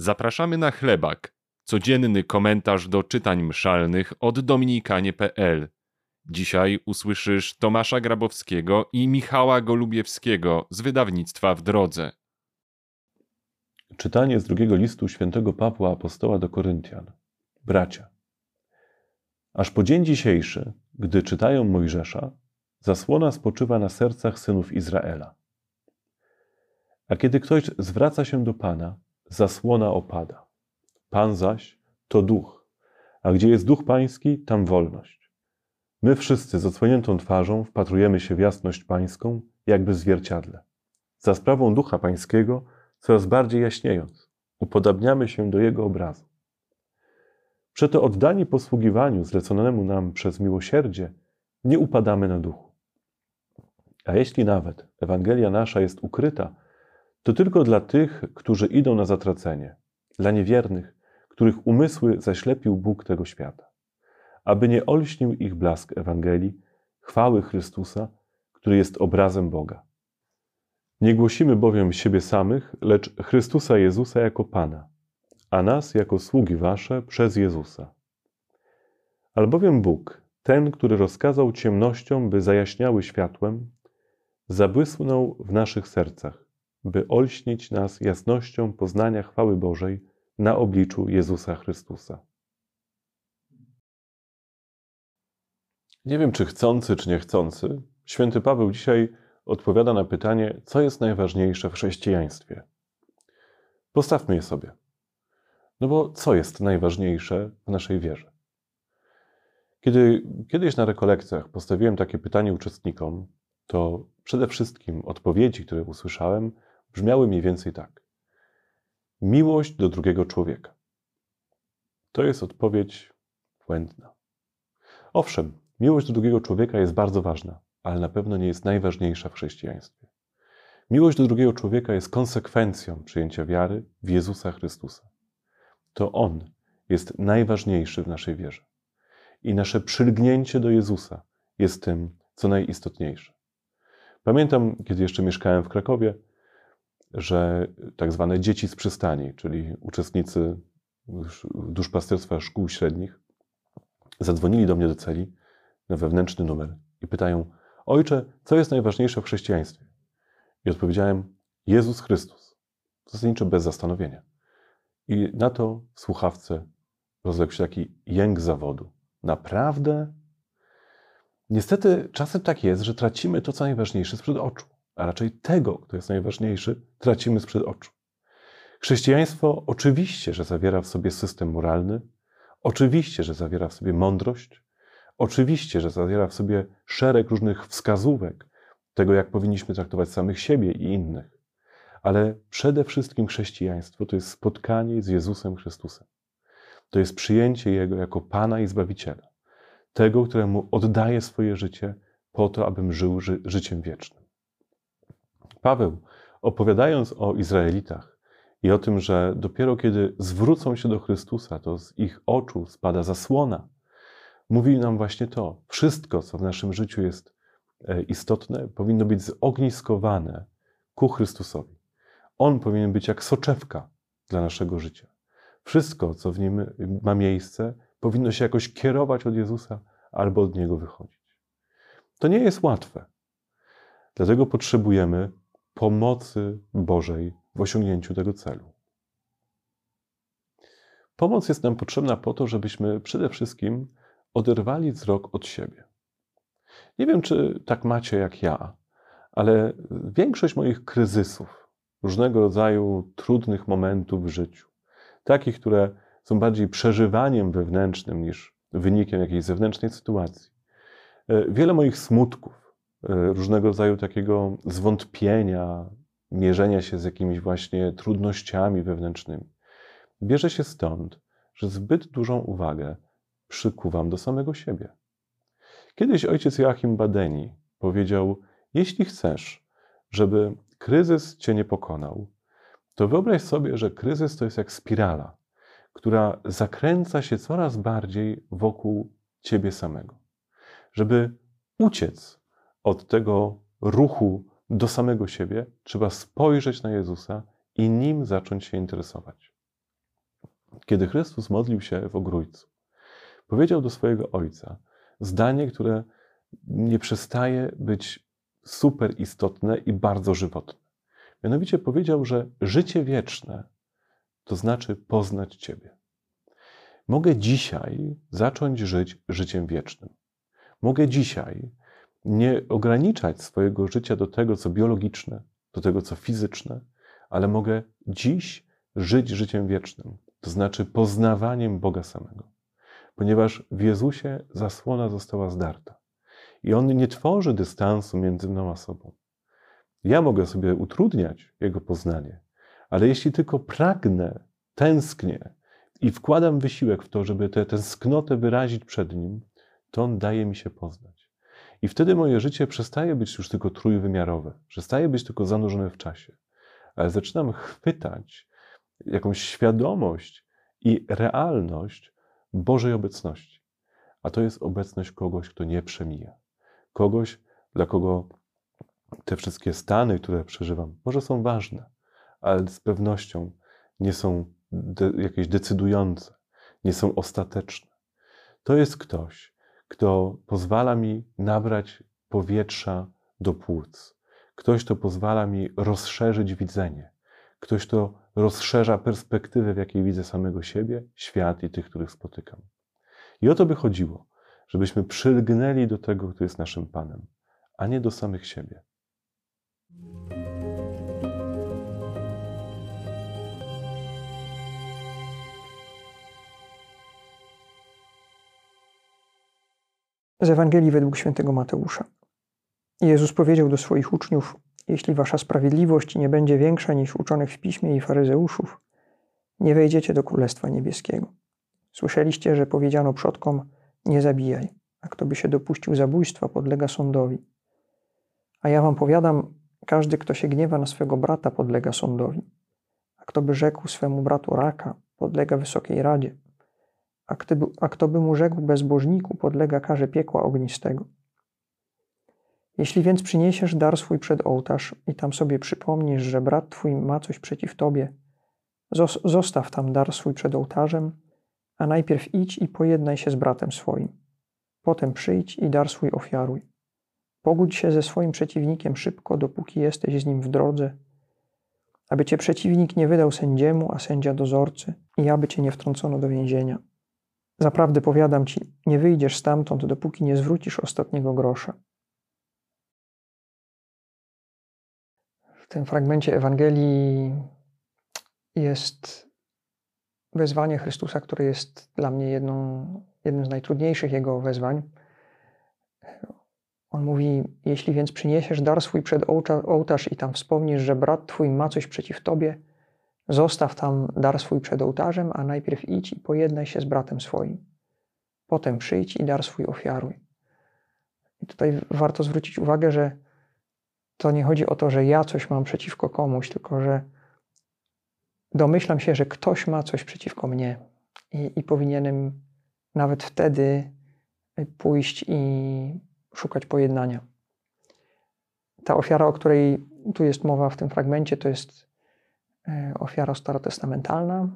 Zapraszamy na chlebak, codzienny komentarz do czytań mszalnych od dominikanie.pl. Dzisiaj usłyszysz Tomasza Grabowskiego i Michała Golubiewskiego z wydawnictwa W Drodze. Czytanie z drugiego listu świętego Pawła Apostoła do Koryntian. Bracia, aż po dzień dzisiejszy, gdy czytają Mojżesza, zasłona spoczywa na sercach synów Izraela. A kiedy ktoś zwraca się do Pana, zasłona opada. Pan zaś to duch, a gdzie jest duch pański, tam wolność. My wszyscy z odsłoniętą twarzą wpatrujemy się w jasność pańską, jakby w zwierciadle. Za sprawą ducha pańskiego, coraz bardziej jaśniejąc, upodabniamy się do jego obrazu. Przeto oddani posługiwaniu zleconemu nam przez miłosierdzie, nie upadamy na duchu. A jeśli nawet Ewangelia nasza jest ukryta, to tylko dla tych, którzy idą na zatracenie, dla niewiernych, których umysły zaślepił Bóg tego świata, aby nie olśnił ich blask Ewangelii, chwały Chrystusa, który jest obrazem Boga. Nie głosimy bowiem siebie samych, lecz Chrystusa Jezusa jako Pana, a nas jako sługi wasze przez Jezusa. Albowiem Bóg, ten, który rozkazał ciemnościom, by zajaśniały światłem, zabłysnął w naszych sercach, by olśnić nas jasnością poznania chwały Bożej na obliczu Jezusa Chrystusa. Nie wiem, czy chcący, czy niechcący, święty Paweł dzisiaj odpowiada na pytanie, co jest najważniejsze w chrześcijaństwie. Postawmy je sobie. No bo co jest najważniejsze w naszej wierze? Kiedy kiedyś na rekolekcjach postawiłem takie pytanie uczestnikom, to przede wszystkim odpowiedzi, które usłyszałem, brzmiały mniej więcej tak. Miłość do drugiego człowieka. To jest odpowiedź błędna. Owszem, miłość do drugiego człowieka jest bardzo ważna, ale na pewno nie jest najważniejsza w chrześcijaństwie. Miłość do drugiego człowieka jest konsekwencją przyjęcia wiary w Jezusa Chrystusa. To On jest najważniejszy w naszej wierze. I nasze przylgnięcie do Jezusa jest tym, co najistotniejsze. Pamiętam, kiedy jeszcze mieszkałem w Krakowie, że tak zwane dzieci z przystani, czyli uczestnicy duszpasterstwa szkół średnich, zadzwonili do mnie do celi na wewnętrzny numer i pytają: Ojcze, co jest najważniejsze w chrześcijaństwie? I odpowiedziałem: Jezus Chrystus. Zasadniczo bez zastanowienia. I na to w słuchawce rozległ się taki jęk zawodu. Naprawdę? Niestety czasem tak jest, że tracimy to, co najważniejsze sprzed oczu a raczej tego, kto jest najważniejszy, tracimy sprzed oczu. Chrześcijaństwo oczywiście, że zawiera w sobie system moralny, oczywiście, że zawiera w sobie mądrość, oczywiście, że zawiera w sobie szereg różnych wskazówek tego, jak powinniśmy traktować samych siebie i innych. Ale przede wszystkim chrześcijaństwo to jest spotkanie z Jezusem Chrystusem. To jest przyjęcie Jego jako Pana i Zbawiciela. Tego, któremu oddaje swoje życie po to, abym żył ży życiem wiecznym. Paweł, opowiadając o Izraelitach i o tym, że dopiero kiedy zwrócą się do Chrystusa, to z ich oczu spada zasłona, mówi nam właśnie to. Wszystko, co w naszym życiu jest e, istotne, powinno być zogniskowane ku Chrystusowi. On powinien być jak soczewka dla naszego życia. Wszystko, co w nim ma miejsce, powinno się jakoś kierować od Jezusa albo od Niego wychodzić. To nie jest łatwe. Dlatego potrzebujemy pomocy Bożej w osiągnięciu tego celu. Pomoc jest nam potrzebna po to, żebyśmy przede wszystkim oderwali wzrok od siebie. Nie wiem, czy tak macie jak ja, ale większość moich kryzysów, różnego rodzaju trudnych momentów w życiu, takich, które są bardziej przeżywaniem wewnętrznym niż wynikiem jakiejś zewnętrznej sytuacji, e, wiele moich smutków, różnego rodzaju takiego zwątpienia, mierzenia się z jakimiś właśnie trudnościami wewnętrznymi. Bierze się stąd, że zbyt dużą uwagę przykuwam do samego siebie. Kiedyś ojciec Joachim Badeni powiedział: Jeśli chcesz, żeby kryzys cię nie pokonał, to wyobraź sobie, że kryzys to jest jak spirala, która zakręca się coraz bardziej wokół ciebie samego. Żeby uciec od tego ruchu do samego siebie, trzeba spojrzeć na Jezusa i nim zacząć się interesować. Kiedy Chrystus modlił się w ogrójcu, powiedział do swojego ojca zdanie, które nie przestaje być super istotne i bardzo żywotne. Mianowicie powiedział, że życie wieczne to znaczy poznać Ciebie. Mogę dzisiaj zacząć żyć życiem wiecznym. Mogę dzisiaj nie ograniczać swojego życia do tego, co biologiczne, do tego, co fizyczne, ale mogę dziś żyć życiem wiecznym, to znaczy poznawaniem Boga samego. Ponieważ w Jezusie zasłona została zdarta. I On nie tworzy dystansu między mną a sobą. Ja mogę sobie utrudniać Jego poznanie, ale jeśli tylko pragnę, tęsknię i wkładam wysiłek w to, żeby tę tęsknotę wyrazić przed Nim, to On daje mi się poznać. I wtedy moje życie przestaje być już tylko trójwymiarowe, przestaje być tylko zanurzone w czasie, ale zaczynam chwytać jakąś świadomość i realność Bożej obecności. A to jest obecność kogoś, kto nie przemija. Kogoś, dla kogo te wszystkie stany, które przeżywam, może są ważne, ale z pewnością nie są de jakieś decydujące, nie są ostateczne. To jest ktoś, kto pozwala mi nabrać powietrza do płuc. Ktoś, kto pozwala mi rozszerzyć widzenie. Ktoś, kto rozszerza perspektywę, w jakiej widzę samego siebie, świat i tych, których spotykam. I o to by chodziło, żebyśmy przylgnęli do tego, kto jest naszym Panem, a nie do samych siebie. Z Ewangelii według świętego Mateusza. Jezus powiedział do swoich uczniów: Jeśli wasza sprawiedliwość nie będzie większa niż uczonych w piśmie i faryzeuszów, nie wejdziecie do Królestwa Niebieskiego. Słyszeliście, że powiedziano przodkom: Nie zabijaj, a kto by się dopuścił zabójstwa, podlega sądowi. A ja wam powiadam: każdy, kto się gniewa na swego brata, podlega sądowi. A kto by rzekł swemu bratu raka, podlega wysokiej radzie a, a kto by mu rzekł bezbożniku, podlega karze piekła ognistego. Jeśli więc przyniesiesz dar swój przed ołtarz i tam sobie przypomnisz, że brat twój ma coś przeciw tobie, zostaw tam dar swój przed ołtarzem, a najpierw idź i pojednaj się z bratem swoim. Potem przyjdź i dar swój ofiaruj. Pogódź się ze swoim przeciwnikiem szybko, dopóki jesteś z nim w drodze, aby cię przeciwnik nie wydał sędziemu, a sędzia dozorcy, i aby cię nie wtrącono do więzienia. Zaprawdę powiadam ci, nie wyjdziesz stamtąd, dopóki nie zwrócisz ostatniego grosza. W tym fragmencie Ewangelii jest wezwanie Chrystusa, które jest dla mnie jedną, jednym z najtrudniejszych Jego wezwań. On mówi: Jeśli więc przyniesiesz dar swój przed ołtarz i tam wspomnisz, że brat twój ma coś przeciw tobie, Zostaw tam dar swój przed ołtarzem, a najpierw idź i pojednaj się z bratem swoim. Potem przyjdź i dar swój ofiaruj. I tutaj warto zwrócić uwagę, że to nie chodzi o to, że ja coś mam przeciwko komuś, tylko że domyślam się, że ktoś ma coś przeciwko mnie i, i powinienem nawet wtedy pójść i szukać pojednania. Ta ofiara, o której tu jest mowa w tym fragmencie, to jest ofiara starotestamentalna.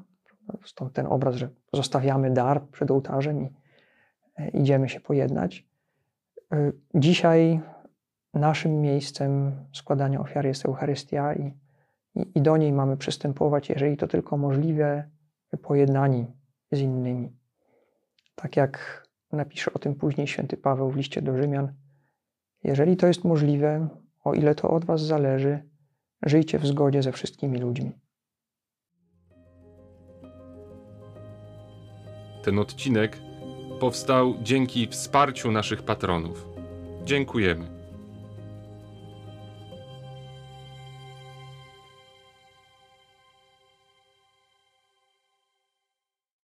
Stąd ten obraz, że zostawiamy dar przed ołtarzem i e, idziemy się pojednać. E, dzisiaj naszym miejscem składania ofiary jest Eucharystia i, i, i do niej mamy przystępować, jeżeli to tylko możliwe, pojednani z innymi. Tak jak napisze o tym później święty Paweł w liście do Rzymian, jeżeli to jest możliwe, o ile to od Was zależy, Żyjcie w zgodzie ze wszystkimi ludźmi. Ten odcinek powstał dzięki wsparciu naszych patronów. Dziękujemy.